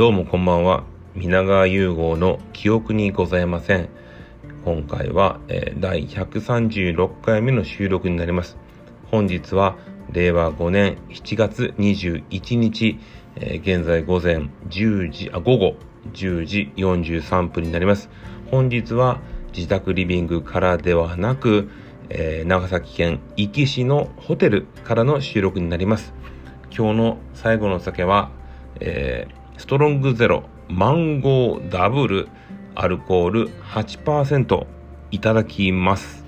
どうもこんばんは。皆川融合の記憶にございません。今回は、えー、第136回目の収録になります。本日は令和5年7月21日、えー、現在午前10時、あ、午後10時43分になります。本日は自宅リビングからではなく、えー、長崎県壱岐市のホテルからの収録になります。今日の最後のお酒は、えー、ストロングゼロマンゴーダブルアルコール8%いただきます。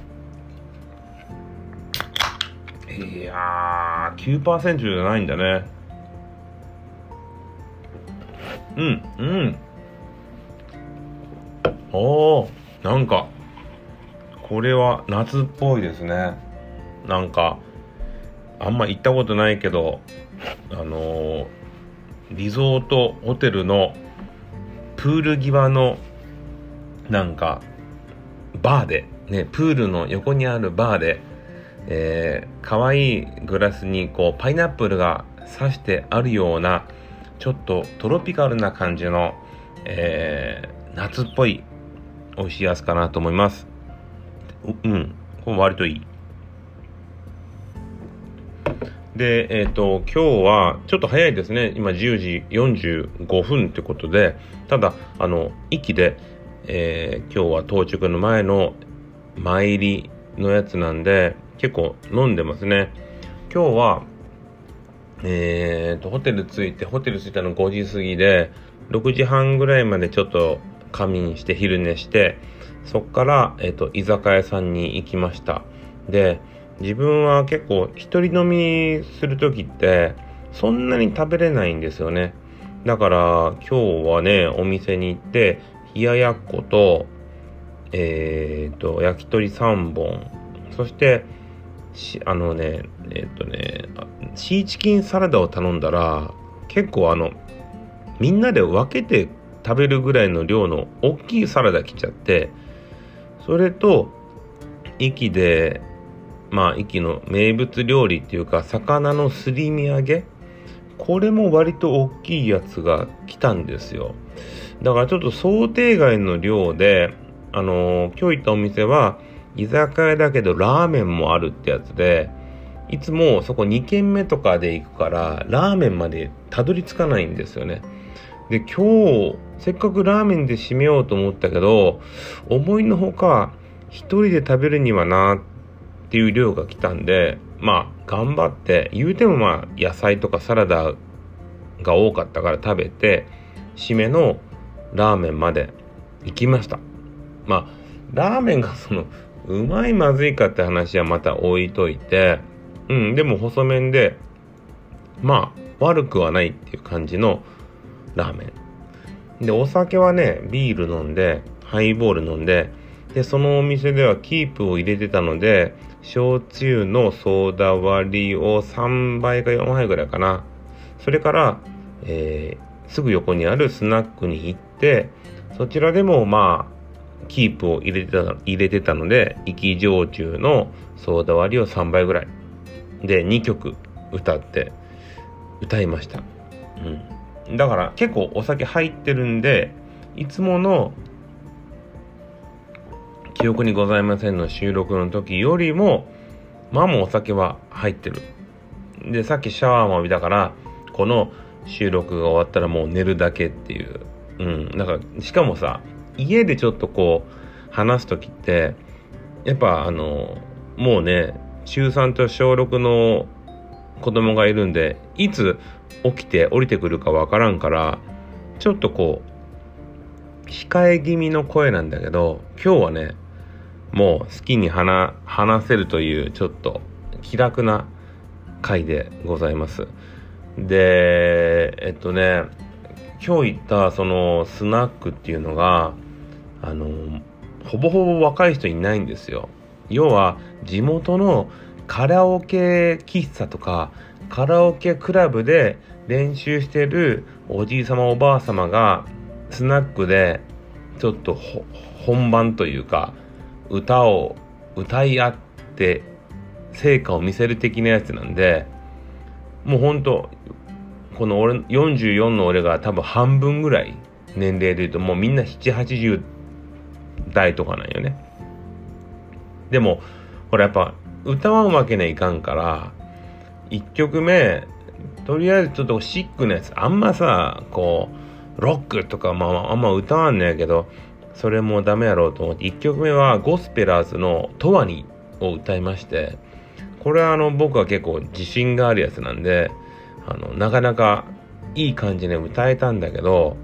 いやー、9%じゃないんだね。うん、うん。おー、なんか、これは夏っぽいですね。なんか、あんま行ったことないけど、あのー、リゾートホテルのプール際のなんかバーで、ね、プールの横にあるバーで、えー、可愛いグラスにこうパイナップルが刺してあるようなちょっとトロピカルな感じの、えー、夏っぽい美味しいやつかなと思います。うん、これ割といい。で、えっ、ー、と、今日はちょっと早いですね。今10時45分ってことで、ただ、あの、息で、えー、今日は到着の前の参りのやつなんで、結構飲んでますね。今日は、えーと、ホテル着いて、ホテル着いたの5時過ぎで、6時半ぐらいまでちょっと仮眠して昼寝して、そっから、えっ、と、居酒屋さんに行きました。で、自分は結構一人飲みする時ってそんなに食べれないんですよね。だから今日はね、お店に行って冷ややっこと、えっ、ー、と、焼き鳥3本、そしてあのね、えっ、ー、とね、シーチキンサラダを頼んだら結構あの、みんなで分けて食べるぐらいの量の大きいサラダ来ちゃって、それと、息でまあ、壱の名物料理っていうか、魚のすり身揚げ？これも割と大きいやつが来たんですよ。だからちょっと想定外の量で、あのー、今日行ったお店は、居酒屋だけどラーメンもあるってやつで、いつもそこ2軒目とかで行くから、ラーメンまでたどり着かないんですよね。で、今日、せっかくラーメンで締めようと思ったけど、思いのほか、一人で食べるにはなっっていう量が来たんで、まあ、頑張って、言うてもまあ、野菜とかサラダが多かったから食べて、締めのラーメンまで行きました。まあ、ラーメンがその、うまいまずいかって話はまた置いといて、うん、でも細麺で、まあ、悪くはないっていう感じのラーメン。で、お酒はね、ビール飲んで、ハイボール飲んで、で、そのお店ではキープを入れてたので、焼酎のソーダ割りを3杯か4杯ぐらいかな。それから、えー、すぐ横にあるスナックに行って、そちらでもまあ、キープを入れてた入れてたので、生き焼酎のソーダ割りを3杯ぐらい。で、2曲歌って、歌いました。うん。だから結構お酒入ってるんで、いつもの記憶にございませんの収録の時よりも、まあもうお酒は入ってる。で、さっきシャワーも浴びたから、この収録が終わったらもう寝るだけっていう。うん。なんか、しかもさ、家でちょっとこう、話す時って、やっぱあの、もうね、中3と小6の子供がいるんで、いつ起きて降りてくるかわからんから、ちょっとこう、控え気味の声なんだけど、今日はね、もう好きに話話せるというちょっと気楽な回でございます。で、えっとね、今日行ったそのスナックっていうのが、あの、ほぼほぼ若い人いないんですよ。要は地元のカラオケ喫茶とかカラオケクラブで練習してるおじいさまおばあさまがスナックでちょっと本番というか歌を歌い合って成果を見せる的なやつなんでもうほんとこの俺44の俺が多分半分ぐらい年齢で言うともうみんな780代とかなんよね。でもこれやっぱ歌わんわけにはいかんから1曲目とりあえずちょっとシックなやつあんまさこうロックとかまああんま歌わんのやけどそれもダメやろうと思って1曲目はゴスペラーズの「トワニ」を歌いましてこれはあの僕は結構自信があるやつなんであのなかなかいい感じで歌えたんだけど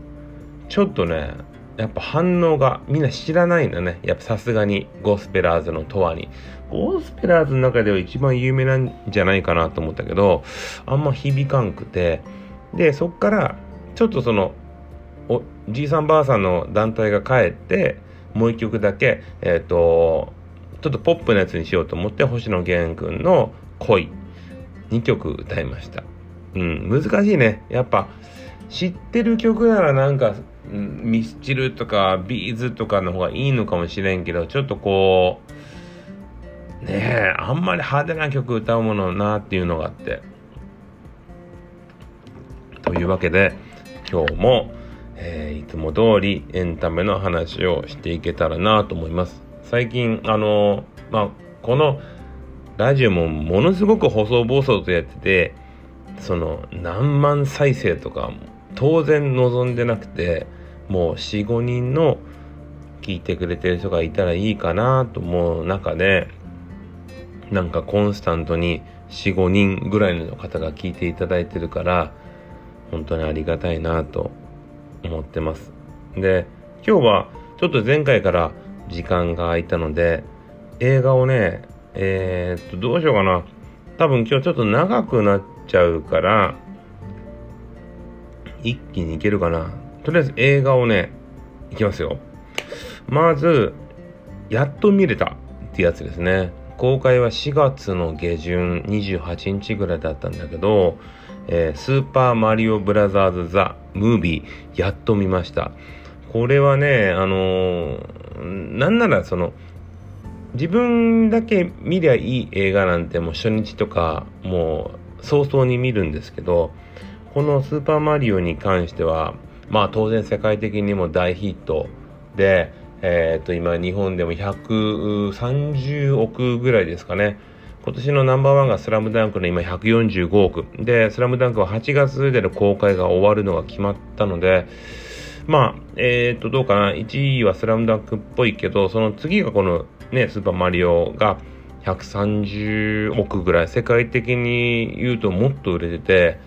ちょっとねやっぱ反応がみんな知らないんだね。やっぱさすがにゴスペラーズのトワニゴスペラーズの中では一番有名なんじゃないかなと思ったけどあんま響かんくて。でそっからちょっとそのおじいさんばあさんの団体が帰ってもう一曲だけえっ、ー、とちょっとポップなやつにしようと思って星野源君の「恋」2曲歌いました。うん難しいね。やっぱ知ってる曲ならなんかミスチルとかビーズとかの方がいいのかもしれんけどちょっとこうねえあんまり派手な曲歌うものなっていうのがあって。というわけで今日も、えー、いつも通りエンタメの話をしていけたらなと思います。最近あのまあこのラジオもものすごく細々とやっててその何万再生とか当然望んでなくてもう45人の聞いてくれてる人がいたらいいかなと思う中でなんかコンスタントに45人ぐらいの方が聞いていただいてるから本当にありがたいなと思ってますで今日はちょっと前回から時間が空いたので映画をねえー、っとどうしようかな多分今日ちょっと長くなっちゃうから一気にいけるかなとりあえず映画をね、いきますよ。まず、やっと見れたってやつですね。公開は4月の下旬28日ぐらいだったんだけど、えー、スーパーマリオブラザーズ・ザ・ムービー、やっと見ました。これはね、あのー、なんならその、自分だけ見りゃいい映画なんてもう初日とかもう早々に見るんですけど、このスーパーマリオに関しては、まあ当然世界的にも大ヒットで、えっ、ー、と今日本でも130億ぐらいですかね。今年のナンバーワンがスラムダンクの今145億。で、スラムダンクは8月での公開が終わるのが決まったので、まあ、えっ、ー、と、どうかな。1位はスラムダンクっぽいけど、その次がこのね、スーパーマリオが130億ぐらい、世界的に言うともっと売れてて、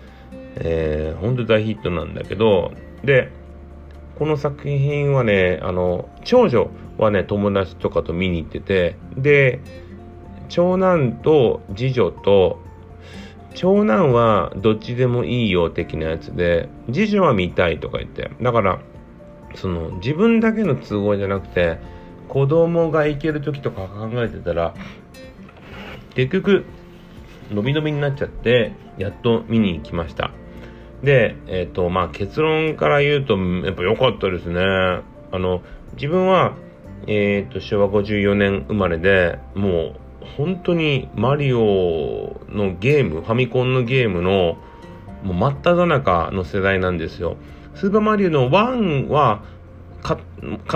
えー、本当大ヒットなんだけど、で、この作品はね、あの、長女はね、友達とかと見に行ってて、で、長男と次女と、長男はどっちでもいいよ的なやつで、次女は見たいとか言って。だから、その自分だけの都合じゃなくて、子供が行ける時とか考えてたら、結局、伸び伸びになっちゃって、やっと見に行きました。で、えっ、ー、と、まあ、結論から言うと、やっぱ良かったですね。あの、自分は、えっ、ー、と、昭和54年生まれで、もう、本当にマリオのゲーム、ファミコンのゲームの、もう真っ只中の世代なんですよ。スーパーマリオの1は買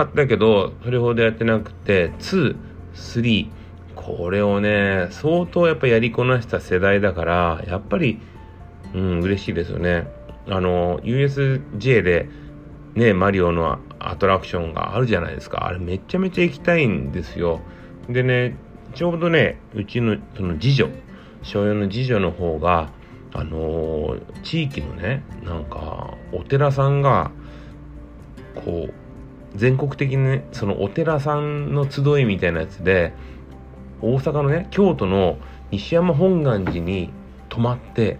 ったけど、それほどやってなくて、2、3、これをね、相当やっぱやりこなした世代だから、やっぱり、うん、嬉しいですよね。あの、USJ で、ね、マリオのアトラクションがあるじゃないですか。あれめちゃめちゃ行きたいんですよ。でね、ちょうどね、うちのその次女、小4の次女の方が、あのー、地域のね、なんか、お寺さんが、こう、全国的にね、そのお寺さんの集いみたいなやつで、大阪のね、京都の西山本願寺に泊まって、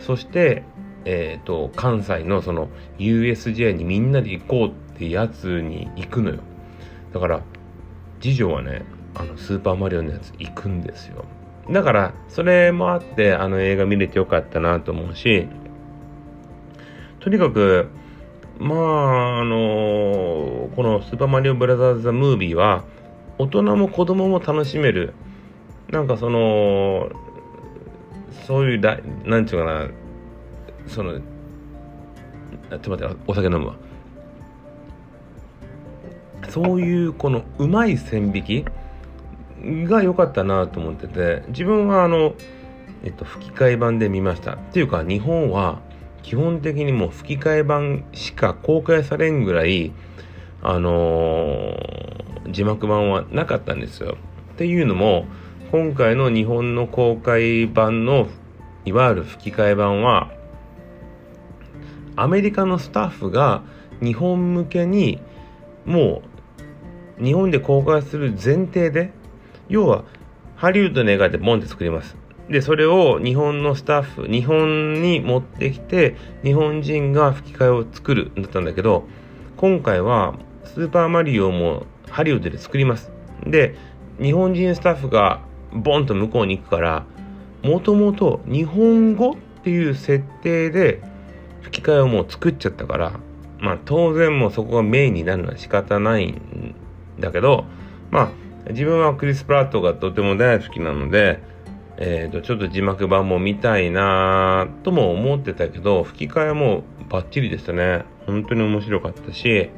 そして、えっ、ー、と、関西のその USJ にみんなで行こうってやつに行くのよ。だから、次女はね、あの、スーパーマリオのやつ行くんですよ。だから、それもあって、あの映画見れてよかったなと思うし、とにかく、まあ、あのこのスーパーマリオブラザーズ・ザ・ムービーは、大人も子供も楽しめる。なんかその、そういうだ、なんていうかな、そのちょっと待ってお酒飲むわそういうこのうまい線引きが良かったなと思ってて自分はあの、えっと、吹き替え版で見ました。っていうか日本は基本的にもう吹き替え版しか公開されんぐらいあのー、字幕版はなかったんですよ。っていうのも今回の日本の公開版のいわゆる吹き替え版はアメリカのスタッフが日本向けにもう日本で公開する前提で要はハリウッドの映画でボンって作ります。でそれを日本のスタッフ日本に持ってきて日本人が吹き替えを作るんだったんだけど今回はスーパーマリオもハリウッドで作ります。で日本人スタッフがボンと向こうに行くからもともと日本語っていう設定で吹き替えをもう作っちゃったからまあ当然もうそこがメインになるのは仕方ないんだけどまあ自分はクリス・プラットがとても大好きなので、えーと、ちょっと字幕版も見たいなとも思ってたけど吹き替えもバッチリでしたね。本当に面白かったし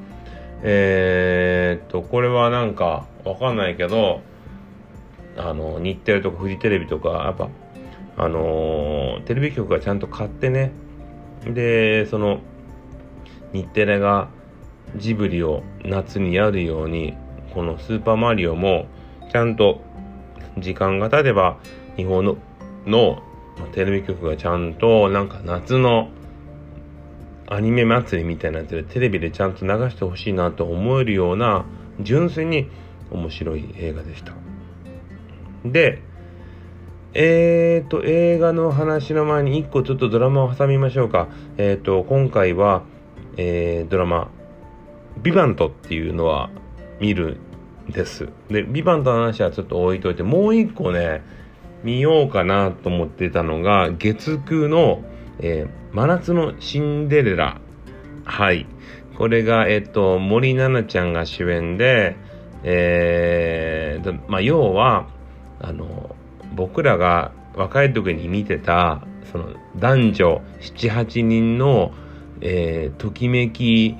えー、とこれはなんかわかんないけどあの日テレとかフジテレビとかやっぱあのー、テレビ局がちゃんと買ってね。でその日テレがジブリを夏にやるようにこのスーパーマリオもちゃんと時間が経てば日本ののテレビ局がちゃんとなんか夏のアニメ祭りみたいなやつでテレビでちゃんと流してほしいなと思えるような純粋に面白い映画でした。で、えっ、ー、と、映画の話の前に一個ちょっとドラマを挟みましょうか。えっ、ー、と、今回は、えー、ドラマ、ビバントっていうのは見るんです。で、ビバントの話はちょっと置いといて、もう一個ね、見ようかなと思ってたのが、月9の、えー、真夏のシンデレラ。はい。これが、えっと、森七菜ちゃんが主演で、えー、まあ、要は、あの、僕らが若い時に見てた、その男女7、8人の、えー、ときめき、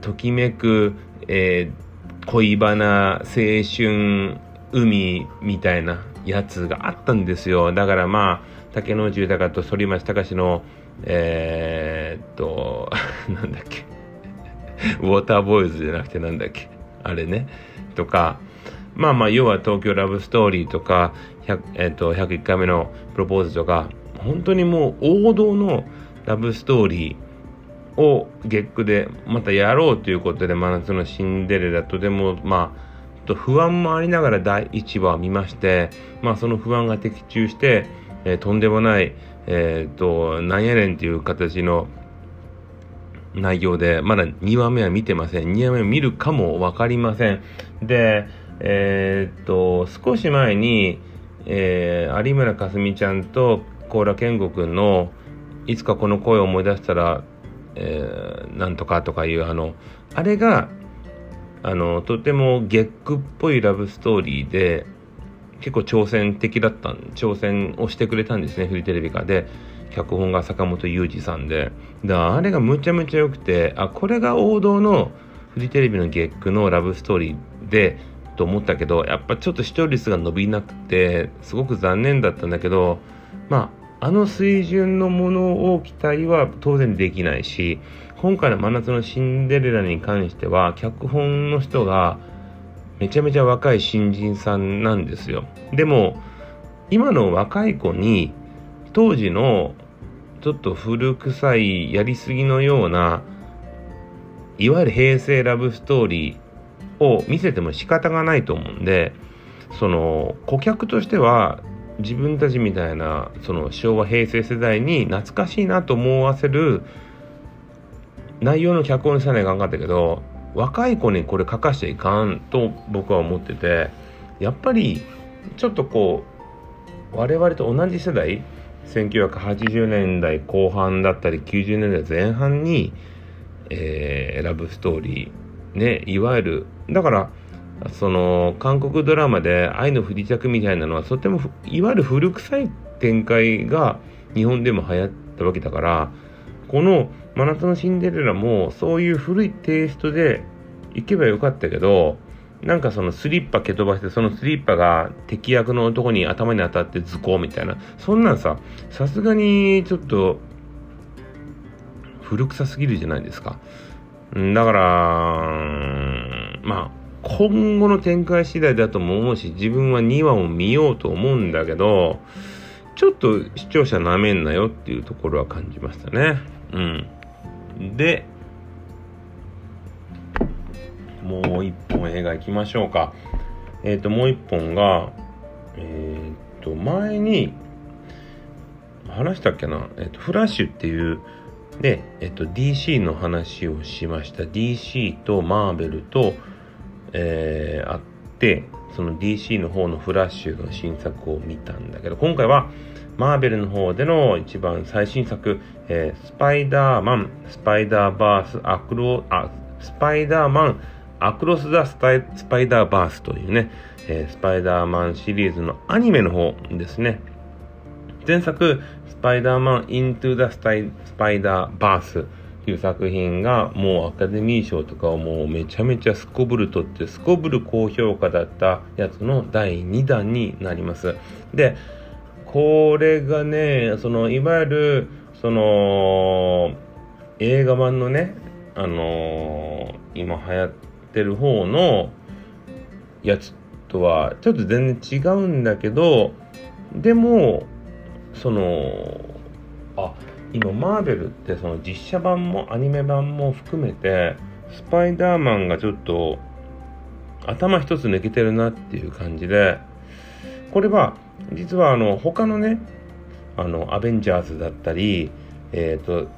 ときめく、えー、恋バナ、青春、海みたいなやつがあったんですよ。だからまあ、竹野内豊と反町隆の、えー、っと、なんだっけ。ウォーターボーイズじゃなくてなんだっけ。あれね。とか、まあまあ、要は東京ラブストーリーとか、えっと、101回目のプロポーズとか、本当にもう王道のラブストーリーを月句でまたやろうということで、真夏のシンデレラとても、まあ、と不安もありながら第1話を見まして、まあその不安が的中して、えー、とんでもない、え、ー、と、なんやねんっていう形の内容で、まだ2話目は見てません。2話目を見るかもわかりません。で、えー、っと、少し前に、えー、有村架純ちゃんと高良健吾くんの、いつかこの声を思い出したら、えー、なんとかとかいう、あの、あれが、あの、とても月句っぽいラブストーリーで、結構挑戦的だった挑戦をしてくれたんですね、フジテレビ化で。脚本が坂本雄二さんで。で、あれがむちゃむちゃ良くて、あ、これが王道のフジテレビの月句のラブストーリーで、と思ったけど、やっぱちょっと視聴率が伸びなくて、すごく残念だったんだけど、まあ、あの水準のものを期待は当然できないし、今回の真夏のシンデレラに関しては、脚本の人がめちゃめちゃ若い新人さんなんですよ。でも、今の若い子に、当時のちょっと古臭いやりすぎのような、いわゆる平成ラブストーリー、を見せても仕方がないと思うんでその顧客としては自分たちみたいなその昭和平成世代に懐かしいなと思わせる内容の脚本にさないかんかったけど若い子にこれ書かしちゃいかんと僕は思っててやっぱりちょっとこう我々と同じ世代1980年代後半だったり90年代前半に、えー、ラブストーリーね、いわゆる、だから、その、韓国ドラマで愛の不時着みたいなのは、とても、いわゆる古臭い展開が日本でも流行ったわけだから、この真夏のシンデレラもそういう古いテイストで行けばよかったけど、なんかそのスリッパ蹴飛ばして、そのスリッパが敵役の男に頭に当たって図工みたいな。そんなんさ、さすがにちょっと古臭すぎるじゃないですか。だから、まあ、今後の展開次第だとも思うし、自分は2話を見ようと思うんだけど、ちょっと視聴者なめんなよっていうところは感じましたね。うん。で、もう一本映画行きましょうか。えっ、ー、と、もう一本が、えっ、ー、と、前に、話したっけな、えっ、ー、と、フラッシュっていう、で、えっと、DC の話をしました。DC とマーベルと、えー、あって、その DC の方のフラッシュの新作を見たんだけど、今回はマーベルの方での一番最新作、えー、スパイダーマン、スパイダーバース、アクロ、あ、スパイダーマン、アクロス・ザ・スパイダーバースというね、えー、スパイダーマンシリーズのアニメの方ですね。前作、スパイダーマン・イントゥ・ザ・スパイダーバースという作品がもうアカデミー賞とかをもうめちゃめちゃすこぶるとってすこぶる高評価だったやつの第2弾になります。で、これがね、そのいわゆるその映画版のね、あのー、今流行ってる方のやつとはちょっと全然違うんだけど、でも、その、あ、今マーベルってその実写版もアニメ版も含めて、スパイダーマンがちょっと頭一つ抜けてるなっていう感じで、これは実はあの他のね、あのアベンジャーズだったり、えっ、ー、と、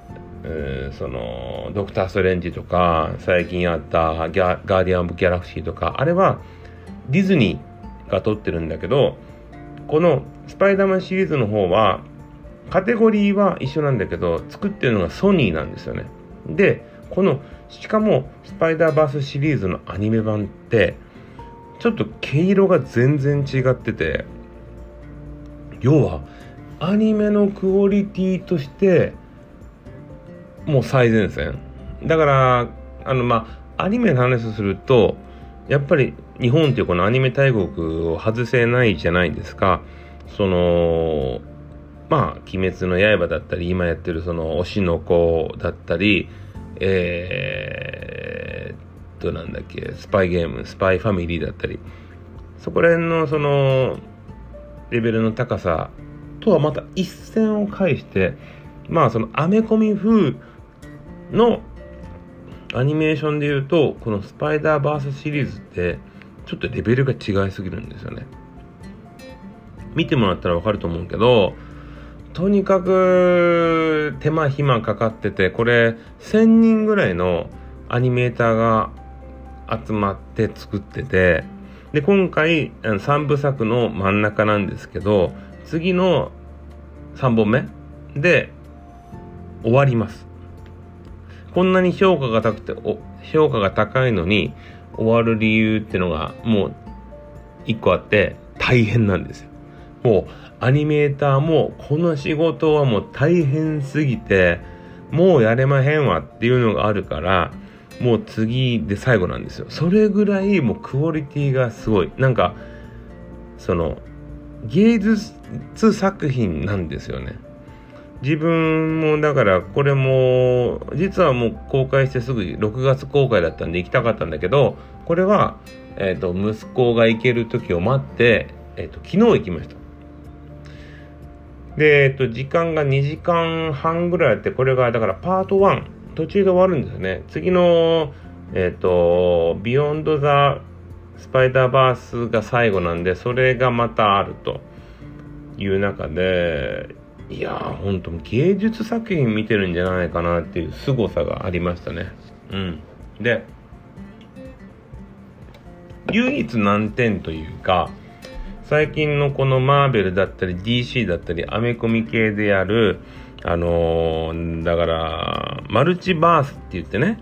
え、そのドクター・ストレンジとか最近あったギャガーディアン・オブ・ギャラクシーとかあれはディズニーが撮ってるんだけどこのスパイダーマンシリーズの方はカテゴリーは一緒なんだけど作ってるのがソニーなんですよね。でこのしかもスパイダーバースシリーズのアニメ版ってちょっと毛色が全然違ってて要はアニメのクオリティとしてもう最前線。だからあのまあアニメの話をするとやっぱり日本っていうこのアニメ大国を外せないじゃないですか。そのまあ「鬼滅の刃」だったり今やってるその推しの子だったりえー、っとなんだっけスパイゲームスパイファミリーだったりそこら辺のそのレベルの高さとはまた一線を介してまあそのアメコミ風のアニメーションで言うと、このスパイダーバースシリーズって、ちょっとレベルが違いすぎるんですよね。見てもらったらわかると思うけど、とにかく手間暇かかってて、これ1000人ぐらいのアニメーターが集まって作ってて、で、今回3部作の真ん中なんですけど、次の3本目で終わります。こんなに評価が高くて、評価が高いのに終わる理由っていうのがもう一個あって大変なんですよ。もうアニメーターもこの仕事はもう大変すぎてもうやれまへんわっていうのがあるからもう次で最後なんですよ。それぐらいもうクオリティがすごい。なんかその芸術作品なんですよね。自分もだからこれも実はもう公開してすぐ6月公開だったんで行きたかったんだけどこれは、えーと、息子が行ける時を待って、えーと、昨日行きましたで、えっ、と、時間が2時間半ぐらいあってこれがだからパート1途中で終わるんですよね次のえっ、とビヨンド・ザ・スパイダーバースが最後なんでそれがまたあるという中でいやー、ほんと芸術作品見てるんじゃないかなっていう凄さがありましたね。うん。で、唯一難点というか、最近のこのマーベルだったり DC だったりアメコミ系でやる、あのー、だから、マルチバースって言ってね、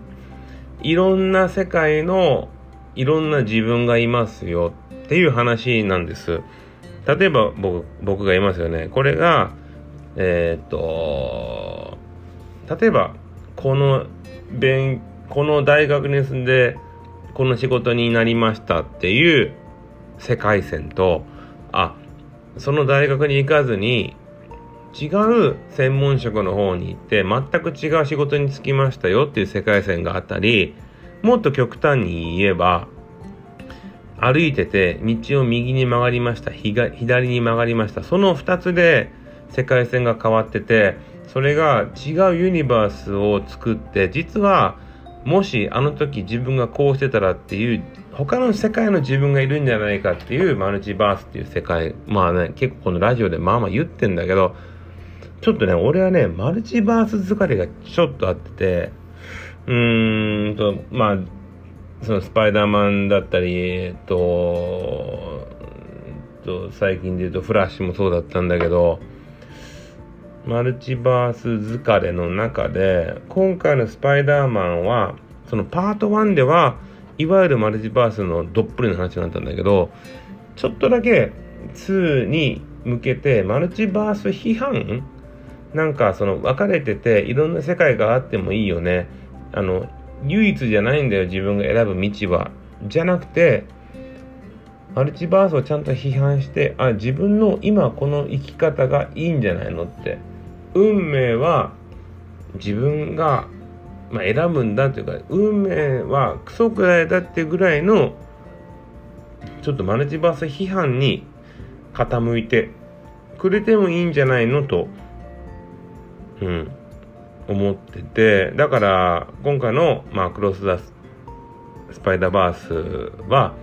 いろんな世界のいろんな自分がいますよっていう話なんです。例えば僕僕がいますよね。これが、えー、っと、例えばこの勉この大学に住んでこの仕事になりましたっていう世界線とあその大学に行かずに違う専門職の方に行って全く違う仕事に就きましたよっていう世界線があったりもっと極端に言えば歩いてて道を右に曲がりました左に曲がりましたその2つで世界線が変わっててそれが違うユニバースを作って実はもしあの時自分がこうしてたらっていう他の世界の自分がいるんじゃないかっていうマルチバースっていう世界まあね結構このラジオでまあまあ言ってんだけどちょっとね俺はねマルチバース疲れがちょっとあっててうーんとまあそのスパイダーマンだったりえっと最近で言うとフラッシュもそうだったんだけどマルチバース疲れの中で今回のスパイダーマンはそのパート1ではいわゆるマルチバースのどっぷりの話になったんだけどちょっとだけ2に向けてマルチバース批判？なんかその分かれてていろんな世界があってもいいよね。あの唯一じゃないんだよ自分が選ぶ道は。じゃなくてマルチバースをちゃんと批判してあ自分の今この生き方がいいんじゃないのって。運命は自分が、まあ、選ぶんだというか運命はクソくらいだっていうぐらいのちょっとマルチバース批判に傾いてくれてもいいんじゃないのと、うん、思っててだから今回の、まあ、クロス・ダススパイダーバースは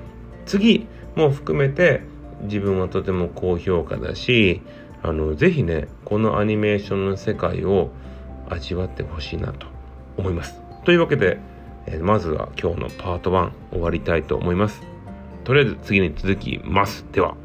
次も含めて自分はとても高評価だしあの、ぜひね、このアニメーションの世界を味わってほしいなと。思います。というわけで、えー、まずは今日のパート1終わりたいと思います。とりあえず次に続きます。では。